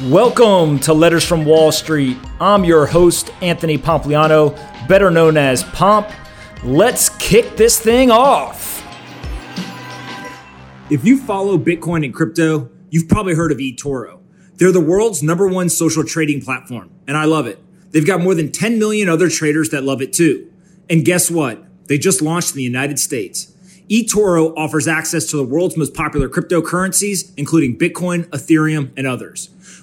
Welcome to Letters from Wall Street. I'm your host, Anthony Pompliano, better known as Pomp. Let's kick this thing off. If you follow Bitcoin and crypto, you've probably heard of eToro. They're the world's number one social trading platform, and I love it. They've got more than 10 million other traders that love it too. And guess what? They just launched in the United States eToro offers access to the world's most popular cryptocurrencies, including Bitcoin, Ethereum, and others.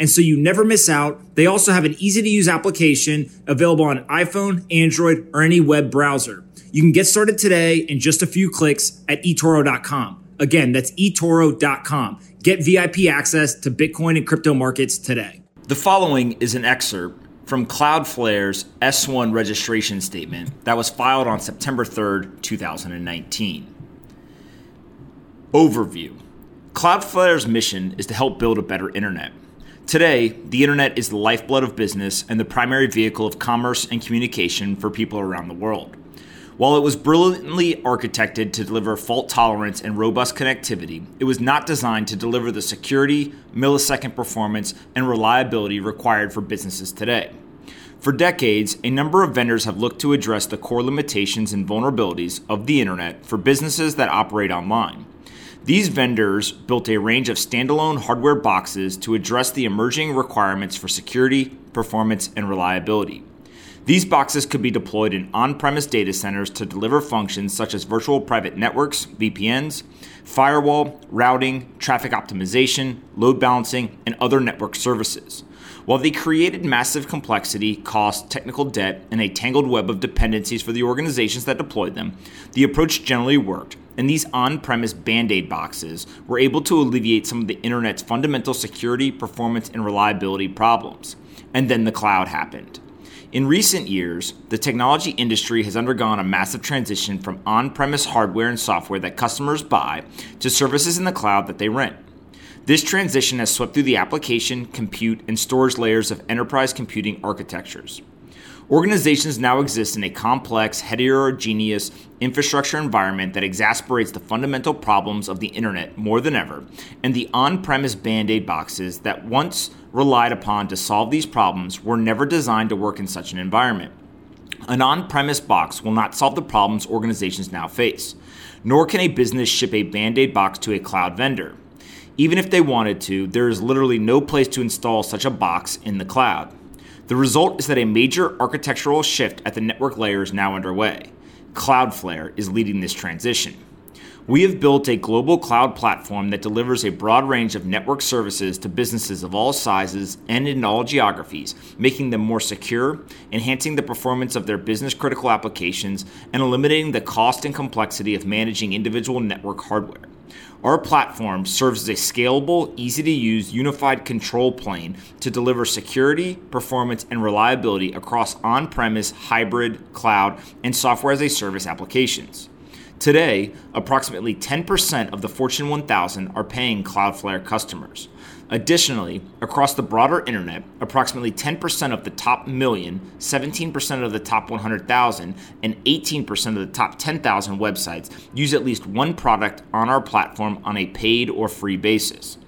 and so you never miss out. They also have an easy to use application available on iPhone, Android, or any web browser. You can get started today in just a few clicks at eToro.com. Again, that's eToro.com. Get VIP access to Bitcoin and crypto markets today. The following is an excerpt from Cloudflare's S1 registration statement that was filed on September 3rd, 2019. Overview Cloudflare's mission is to help build a better internet. Today, the internet is the lifeblood of business and the primary vehicle of commerce and communication for people around the world. While it was brilliantly architected to deliver fault tolerance and robust connectivity, it was not designed to deliver the security, millisecond performance, and reliability required for businesses today. For decades, a number of vendors have looked to address the core limitations and vulnerabilities of the internet for businesses that operate online. These vendors built a range of standalone hardware boxes to address the emerging requirements for security, performance, and reliability. These boxes could be deployed in on premise data centers to deliver functions such as virtual private networks, VPNs, firewall, routing, traffic optimization, load balancing, and other network services. While they created massive complexity, cost, technical debt, and a tangled web of dependencies for the organizations that deployed them, the approach generally worked, and these on premise band aid boxes were able to alleviate some of the internet's fundamental security, performance, and reliability problems. And then the cloud happened. In recent years, the technology industry has undergone a massive transition from on premise hardware and software that customers buy to services in the cloud that they rent. This transition has swept through the application, compute, and storage layers of enterprise computing architectures. Organizations now exist in a complex, heterogeneous infrastructure environment that exasperates the fundamental problems of the internet more than ever, and the on premise band aid boxes that once relied upon to solve these problems were never designed to work in such an environment. An on premise box will not solve the problems organizations now face, nor can a business ship a band aid box to a cloud vendor. Even if they wanted to, there is literally no place to install such a box in the cloud. The result is that a major architectural shift at the network layer is now underway. Cloudflare is leading this transition. We have built a global cloud platform that delivers a broad range of network services to businesses of all sizes and in all geographies, making them more secure, enhancing the performance of their business critical applications, and eliminating the cost and complexity of managing individual network hardware. Our platform serves as a scalable, easy to use, unified control plane to deliver security, performance, and reliability across on premise, hybrid, cloud, and software as a service applications. Today, approximately 10% of the Fortune 1000 are paying Cloudflare customers. Additionally, across the broader internet, approximately 10% of the top million, 17% of the top 100,000, and 18% of the top 10,000 websites use at least one product on our platform on a paid or free basis.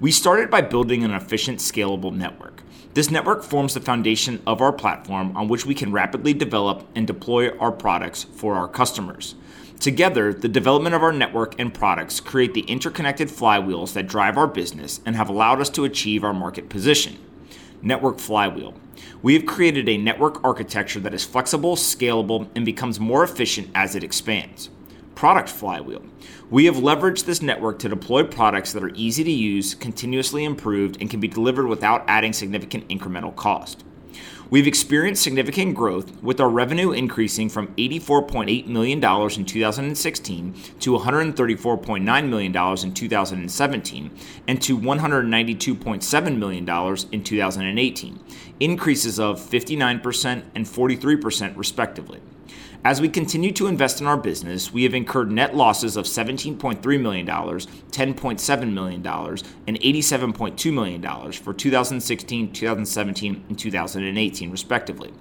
We started by building an efficient, scalable network. This network forms the foundation of our platform on which we can rapidly develop and deploy our products for our customers. Together, the development of our network and products create the interconnected flywheels that drive our business and have allowed us to achieve our market position. Network Flywheel. We have created a network architecture that is flexible, scalable, and becomes more efficient as it expands. Product Flywheel. We have leveraged this network to deploy products that are easy to use, continuously improved, and can be delivered without adding significant incremental cost. We've experienced significant growth, with our revenue increasing from $84.8 million in 2016 to $134.9 million in 2017 and to $192.7 million in 2018, increases of 59% and 43% respectively. As we continue to invest in our business, we have incurred net losses of $17.3 million, $10.7 million, and $87.2 million for 2016, 2017, and 2018, respectively.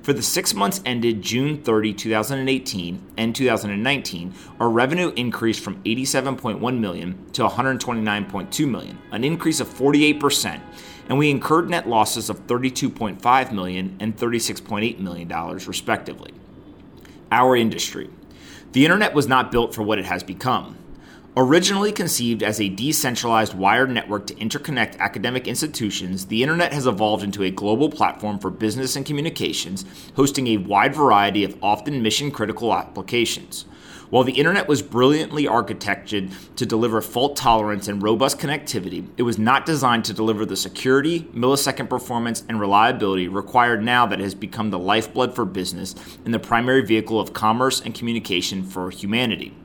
For the six months ended June 30, 2018 and 2019, our revenue increased from 87.1 million to 129.2 million, an increase of 48%, and we incurred net losses of $32.5 million and $36.8 million, respectively our industry. The internet was not built for what it has become. Originally conceived as a decentralized wired network to interconnect academic institutions, the internet has evolved into a global platform for business and communications, hosting a wide variety of often mission critical applications. While the internet was brilliantly architected to deliver fault tolerance and robust connectivity, it was not designed to deliver the security, millisecond performance, and reliability required now that it has become the lifeblood for business and the primary vehicle of commerce and communication for humanity.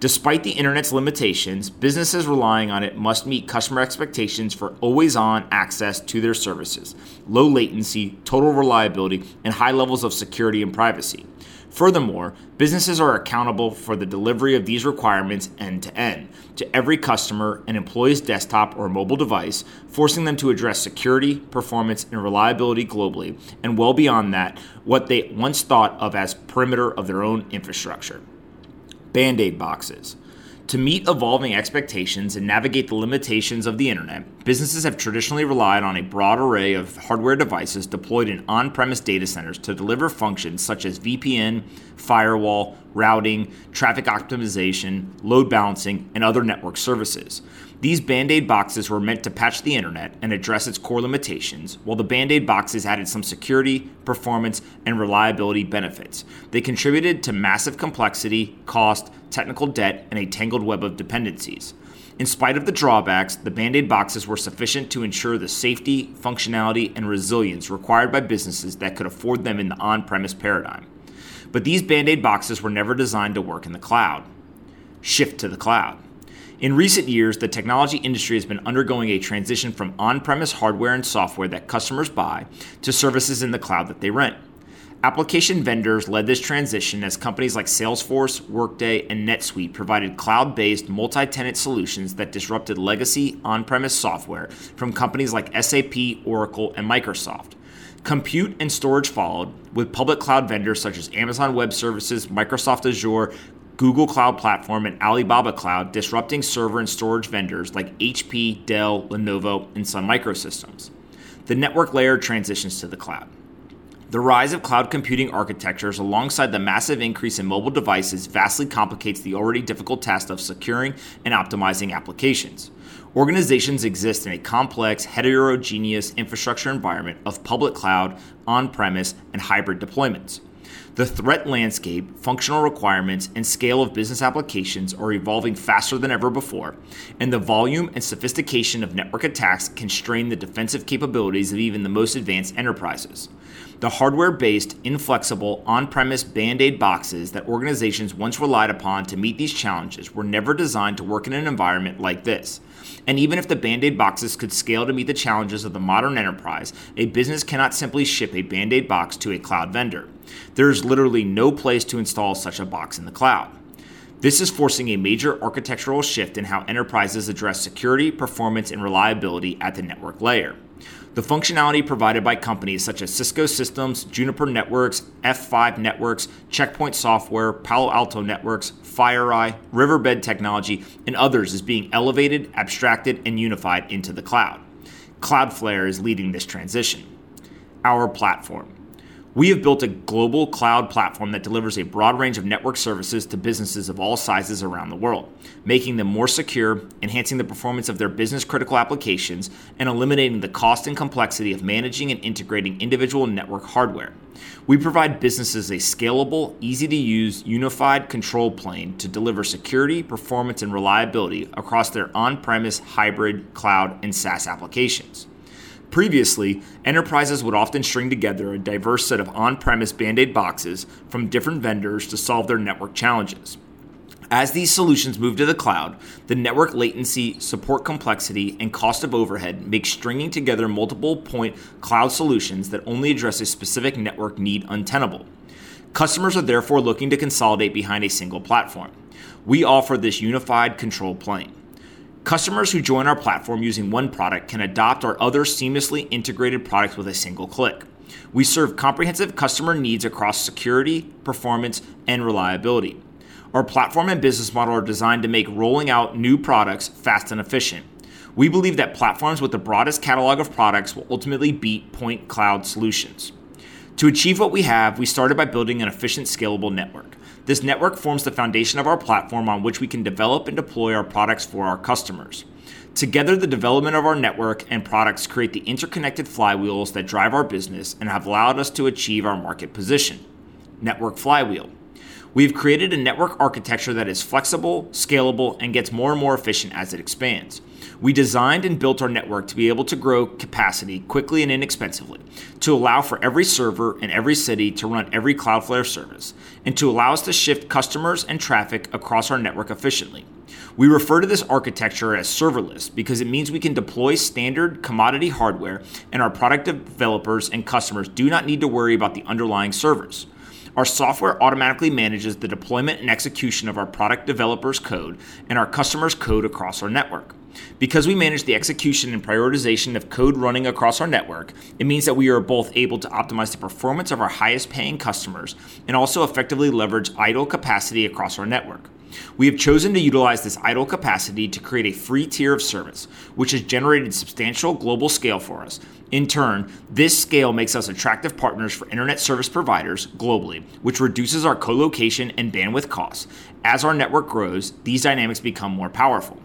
Despite the internet's limitations, businesses relying on it must meet customer expectations for always on access to their services, low latency, total reliability, and high levels of security and privacy. Furthermore, businesses are accountable for the delivery of these requirements end to end to every customer, an employee's desktop or mobile device, forcing them to address security, performance, and reliability globally, and well beyond that, what they once thought of as perimeter of their own infrastructure. Band aid boxes. To meet evolving expectations and navigate the limitations of the internet, businesses have traditionally relied on a broad array of hardware devices deployed in on premise data centers to deliver functions such as VPN, firewall, routing, traffic optimization, load balancing, and other network services. These Band Aid boxes were meant to patch the internet and address its core limitations, while the Band Aid boxes added some security, performance, and reliability benefits. They contributed to massive complexity, cost, technical debt, and a tangled web of dependencies. In spite of the drawbacks, the Band Aid boxes were sufficient to ensure the safety, functionality, and resilience required by businesses that could afford them in the on premise paradigm. But these Band Aid boxes were never designed to work in the cloud. Shift to the cloud. In recent years, the technology industry has been undergoing a transition from on premise hardware and software that customers buy to services in the cloud that they rent. Application vendors led this transition as companies like Salesforce, Workday, and NetSuite provided cloud based multi tenant solutions that disrupted legacy on premise software from companies like SAP, Oracle, and Microsoft. Compute and storage followed, with public cloud vendors such as Amazon Web Services, Microsoft Azure, Google Cloud Platform, and Alibaba Cloud disrupting server and storage vendors like HP, Dell, Lenovo, and Sun Microsystems. The network layer transitions to the cloud. The rise of cloud computing architectures, alongside the massive increase in mobile devices, vastly complicates the already difficult task of securing and optimizing applications. Organizations exist in a complex, heterogeneous infrastructure environment of public cloud, on premise, and hybrid deployments. The threat landscape, functional requirements, and scale of business applications are evolving faster than ever before, and the volume and sophistication of network attacks constrain the defensive capabilities of even the most advanced enterprises. The hardware based, inflexible, on premise band aid boxes that organizations once relied upon to meet these challenges were never designed to work in an environment like this. And even if the Band Aid boxes could scale to meet the challenges of the modern enterprise, a business cannot simply ship a Band Aid box to a cloud vendor. There is literally no place to install such a box in the cloud. This is forcing a major architectural shift in how enterprises address security, performance, and reliability at the network layer. The functionality provided by companies such as Cisco Systems, Juniper Networks, F5 Networks, Checkpoint Software, Palo Alto Networks, FireEye, Riverbed Technology, and others is being elevated, abstracted, and unified into the cloud. Cloudflare is leading this transition. Our platform. We have built a global cloud platform that delivers a broad range of network services to businesses of all sizes around the world, making them more secure, enhancing the performance of their business critical applications, and eliminating the cost and complexity of managing and integrating individual network hardware. We provide businesses a scalable, easy to use, unified control plane to deliver security, performance, and reliability across their on premise, hybrid, cloud, and SaaS applications. Previously, enterprises would often string together a diverse set of on premise band aid boxes from different vendors to solve their network challenges. As these solutions move to the cloud, the network latency, support complexity, and cost of overhead make stringing together multiple point cloud solutions that only address a specific network need untenable. Customers are therefore looking to consolidate behind a single platform. We offer this unified control plane. Customers who join our platform using one product can adopt our other seamlessly integrated products with a single click. We serve comprehensive customer needs across security, performance, and reliability. Our platform and business model are designed to make rolling out new products fast and efficient. We believe that platforms with the broadest catalog of products will ultimately beat point cloud solutions. To achieve what we have, we started by building an efficient, scalable network. This network forms the foundation of our platform on which we can develop and deploy our products for our customers. Together, the development of our network and products create the interconnected flywheels that drive our business and have allowed us to achieve our market position. Network Flywheel. We've created a network architecture that is flexible, scalable, and gets more and more efficient as it expands. We designed and built our network to be able to grow capacity quickly and inexpensively, to allow for every server in every city to run every Cloudflare service, and to allow us to shift customers and traffic across our network efficiently. We refer to this architecture as serverless because it means we can deploy standard commodity hardware, and our product developers and customers do not need to worry about the underlying servers. Our software automatically manages the deployment and execution of our product developers' code and our customers' code across our network. Because we manage the execution and prioritization of code running across our network, it means that we are both able to optimize the performance of our highest paying customers and also effectively leverage idle capacity across our network. We have chosen to utilize this idle capacity to create a free tier of service, which has generated substantial global scale for us. In turn, this scale makes us attractive partners for internet service providers globally, which reduces our co-location and bandwidth costs. As our network grows, these dynamics become more powerful.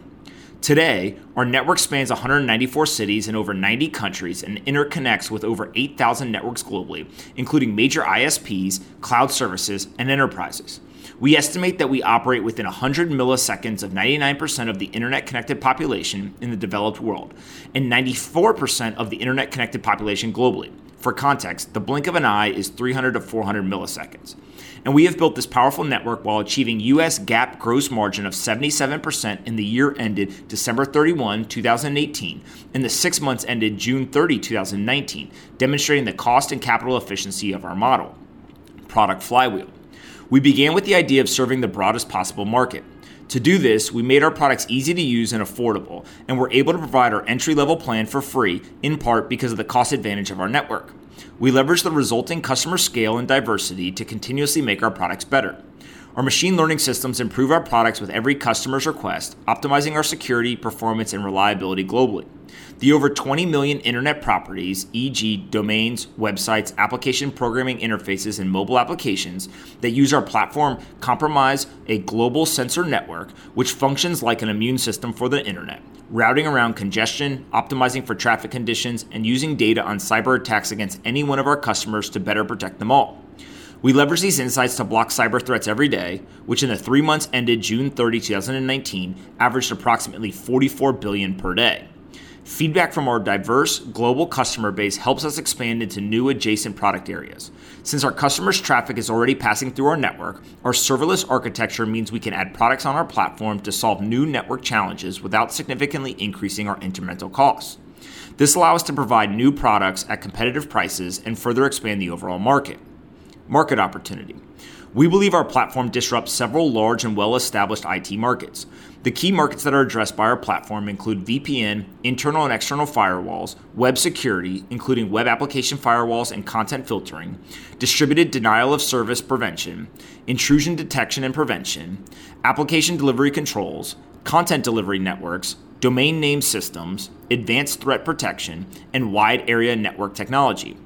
Today, our network spans 194 cities in over 90 countries and interconnects with over 8,000 networks globally, including major ISPs, cloud services, and enterprises. We estimate that we operate within 100 milliseconds of 99% of the internet connected population in the developed world and 94% of the internet connected population globally. For context, the blink of an eye is 300 to 400 milliseconds. And we have built this powerful network while achieving US GAAP gross margin of 77% in the year ended December 31, 2018, and the six months ended June 30, 2019, demonstrating the cost and capital efficiency of our model. Product Flywheel. We began with the idea of serving the broadest possible market. To do this, we made our products easy to use and affordable, and were able to provide our entry level plan for free, in part because of the cost advantage of our network. We leverage the resulting customer scale and diversity to continuously make our products better. Our machine learning systems improve our products with every customer's request, optimizing our security, performance, and reliability globally. The over 20 million internet properties, e.g., domains, websites, application programming interfaces, and mobile applications that use our platform comprise a global sensor network which functions like an immune system for the internet, routing around congestion, optimizing for traffic conditions, and using data on cyber attacks against any one of our customers to better protect them all. We leverage these insights to block cyber threats every day, which in the three months ended June 30, 2019, averaged approximately 44 billion per day. Feedback from our diverse global customer base helps us expand into new adjacent product areas. Since our customers' traffic is already passing through our network, our serverless architecture means we can add products on our platform to solve new network challenges without significantly increasing our incremental costs. This allows us to provide new products at competitive prices and further expand the overall market. Market opportunity. We believe our platform disrupts several large and well established IT markets. The key markets that are addressed by our platform include VPN, internal and external firewalls, web security, including web application firewalls and content filtering, distributed denial of service prevention, intrusion detection and prevention, application delivery controls, content delivery networks, domain name systems, advanced threat protection, and wide area network technology.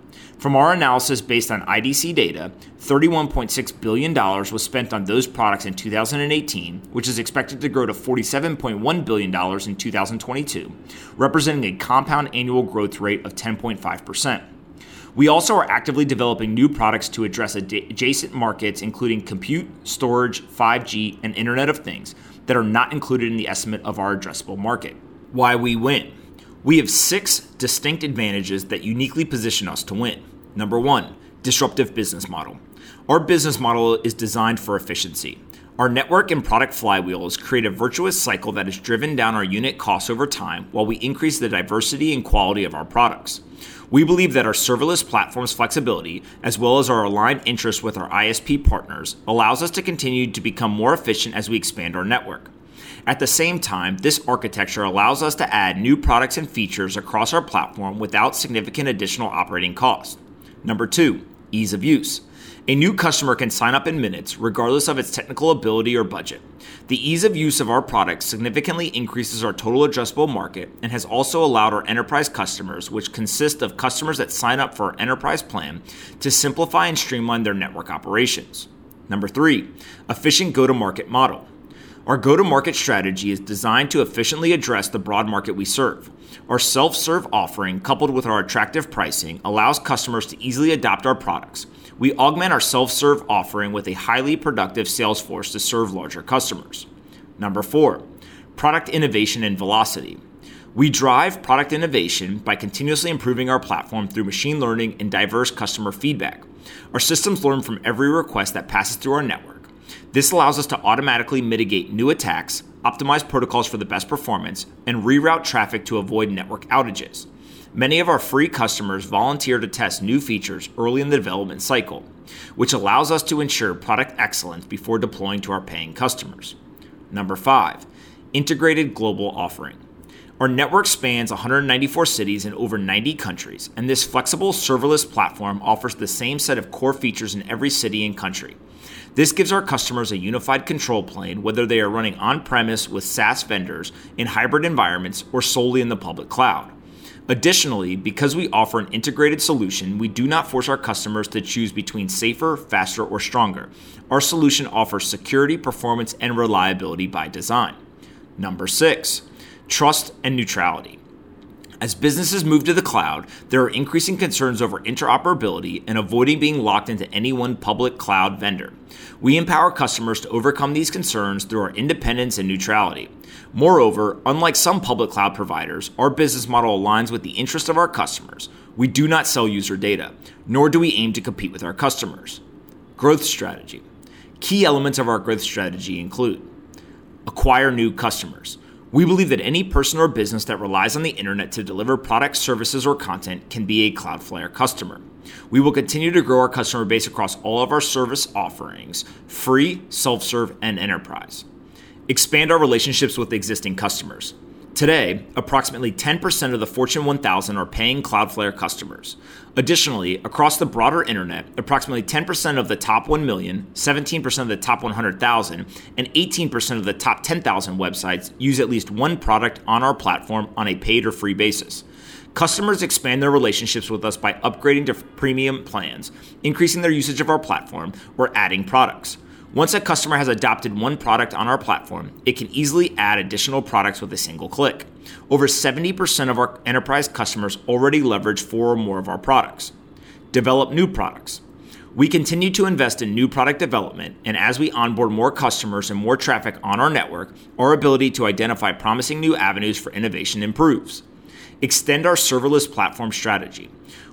From our analysis based on IDC data, $31.6 billion was spent on those products in 2018, which is expected to grow to $47.1 billion in 2022, representing a compound annual growth rate of 10.5%. We also are actively developing new products to address adjacent markets, including compute, storage, 5G, and Internet of Things, that are not included in the estimate of our addressable market. Why we win. We have six distinct advantages that uniquely position us to win. Number one, disruptive business model. Our business model is designed for efficiency. Our network and product flywheels create a virtuous cycle that has driven down our unit costs over time while we increase the diversity and quality of our products. We believe that our serverless platform's flexibility, as well as our aligned interests with our ISP partners, allows us to continue to become more efficient as we expand our network. At the same time, this architecture allows us to add new products and features across our platform without significant additional operating costs. Number two, ease of use. A new customer can sign up in minutes, regardless of its technical ability or budget. The ease of use of our products significantly increases our total addressable market and has also allowed our enterprise customers, which consist of customers that sign up for our enterprise plan, to simplify and streamline their network operations. Number three, efficient go to market model. Our go to market strategy is designed to efficiently address the broad market we serve. Our self serve offering, coupled with our attractive pricing, allows customers to easily adopt our products. We augment our self serve offering with a highly productive sales force to serve larger customers. Number four, product innovation and velocity. We drive product innovation by continuously improving our platform through machine learning and diverse customer feedback. Our systems learn from every request that passes through our network this allows us to automatically mitigate new attacks, optimize protocols for the best performance, and reroute traffic to avoid network outages. Many of our free customers volunteer to test new features early in the development cycle, which allows us to ensure product excellence before deploying to our paying customers. Number five, integrated global offering. Our network spans 194 cities in over 90 countries, and this flexible serverless platform offers the same set of core features in every city and country. This gives our customers a unified control plane, whether they are running on premise with SaaS vendors, in hybrid environments, or solely in the public cloud. Additionally, because we offer an integrated solution, we do not force our customers to choose between safer, faster, or stronger. Our solution offers security, performance, and reliability by design. Number six, trust and neutrality. As businesses move to the cloud, there are increasing concerns over interoperability and avoiding being locked into any one public cloud vendor. We empower customers to overcome these concerns through our independence and neutrality. Moreover, unlike some public cloud providers, our business model aligns with the interest of our customers. We do not sell user data, nor do we aim to compete with our customers. Growth strategy. Key elements of our growth strategy include acquire new customers. We believe that any person or business that relies on the internet to deliver products, services, or content can be a Cloudflare customer. We will continue to grow our customer base across all of our service offerings free, self serve, and enterprise. Expand our relationships with existing customers. Today, approximately 10% of the Fortune 1000 are paying Cloudflare customers. Additionally, across the broader internet, approximately 10% of the top 1 million, 17% of the top 100,000, and 18% of the top 10,000 websites use at least one product on our platform on a paid or free basis. Customers expand their relationships with us by upgrading to premium plans, increasing their usage of our platform, or adding products. Once a customer has adopted one product on our platform, it can easily add additional products with a single click. Over 70% of our enterprise customers already leverage four or more of our products. Develop new products. We continue to invest in new product development, and as we onboard more customers and more traffic on our network, our ability to identify promising new avenues for innovation improves. Extend our serverless platform strategy.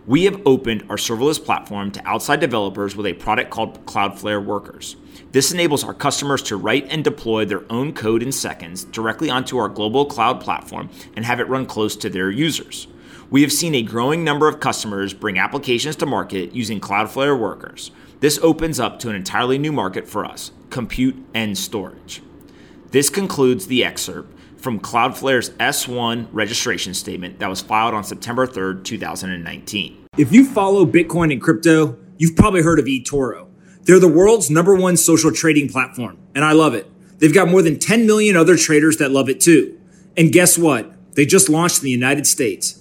We have opened our serverless platform to outside developers with a product called Cloudflare Workers. This enables our customers to write and deploy their own code in seconds directly onto our global cloud platform and have it run close to their users. We have seen a growing number of customers bring applications to market using Cloudflare Workers. This opens up to an entirely new market for us compute and storage. This concludes the excerpt from Cloudflare's S1 registration statement that was filed on September 3rd, 2019. If you follow Bitcoin and crypto, you've probably heard of eToro. They're the world's number one social trading platform, and I love it. They've got more than 10 million other traders that love it too. And guess what? They just launched in the United States.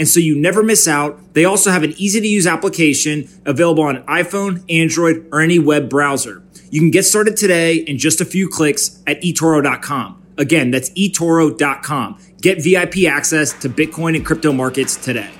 and so you never miss out. They also have an easy to use application available on iPhone, Android, or any web browser. You can get started today in just a few clicks at eToro.com. Again, that's eToro.com. Get VIP access to Bitcoin and crypto markets today.